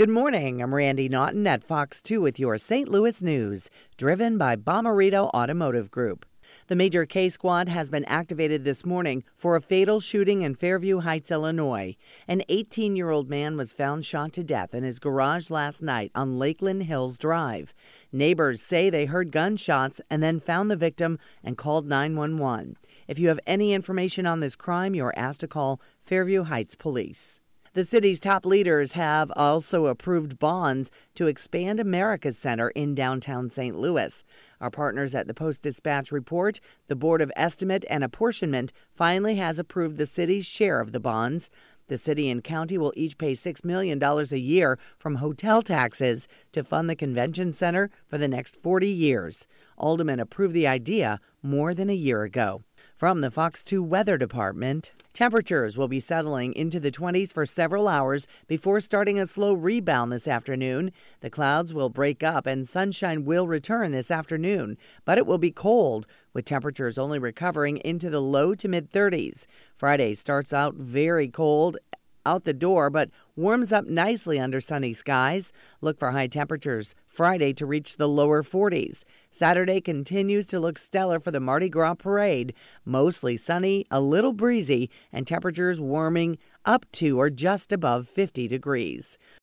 Good morning. I'm Randi Naughton at Fox 2 with your St. Louis news, driven by Bomarito Automotive Group. The Major Case Squad has been activated this morning for a fatal shooting in Fairview Heights, Illinois. An 18 year old man was found shot to death in his garage last night on Lakeland Hills Drive. Neighbors say they heard gunshots and then found the victim and called 911. If you have any information on this crime, you are asked to call Fairview Heights Police. The city's top leaders have also approved bonds to expand America's Center in downtown St. Louis. Our partners at the Post Dispatch report the Board of Estimate and Apportionment finally has approved the city's share of the bonds. The city and county will each pay $6 million a year from hotel taxes to fund the convention center for the next 40 years. Aldermen approved the idea more than a year ago. From the Fox 2 Weather Department, temperatures will be settling into the 20s for several hours before starting a slow rebound this afternoon. The clouds will break up and sunshine will return this afternoon, but it will be cold, with temperatures only recovering into the low to mid 30s. Friday starts out very cold out the door, but warms up nicely under sunny skies. Look for high temperatures Friday to reach the lower 40s. Saturday continues to look stellar for the Mardi Gras parade. Mostly sunny, a little breezy, and temperatures warming up to or just above 50 degrees.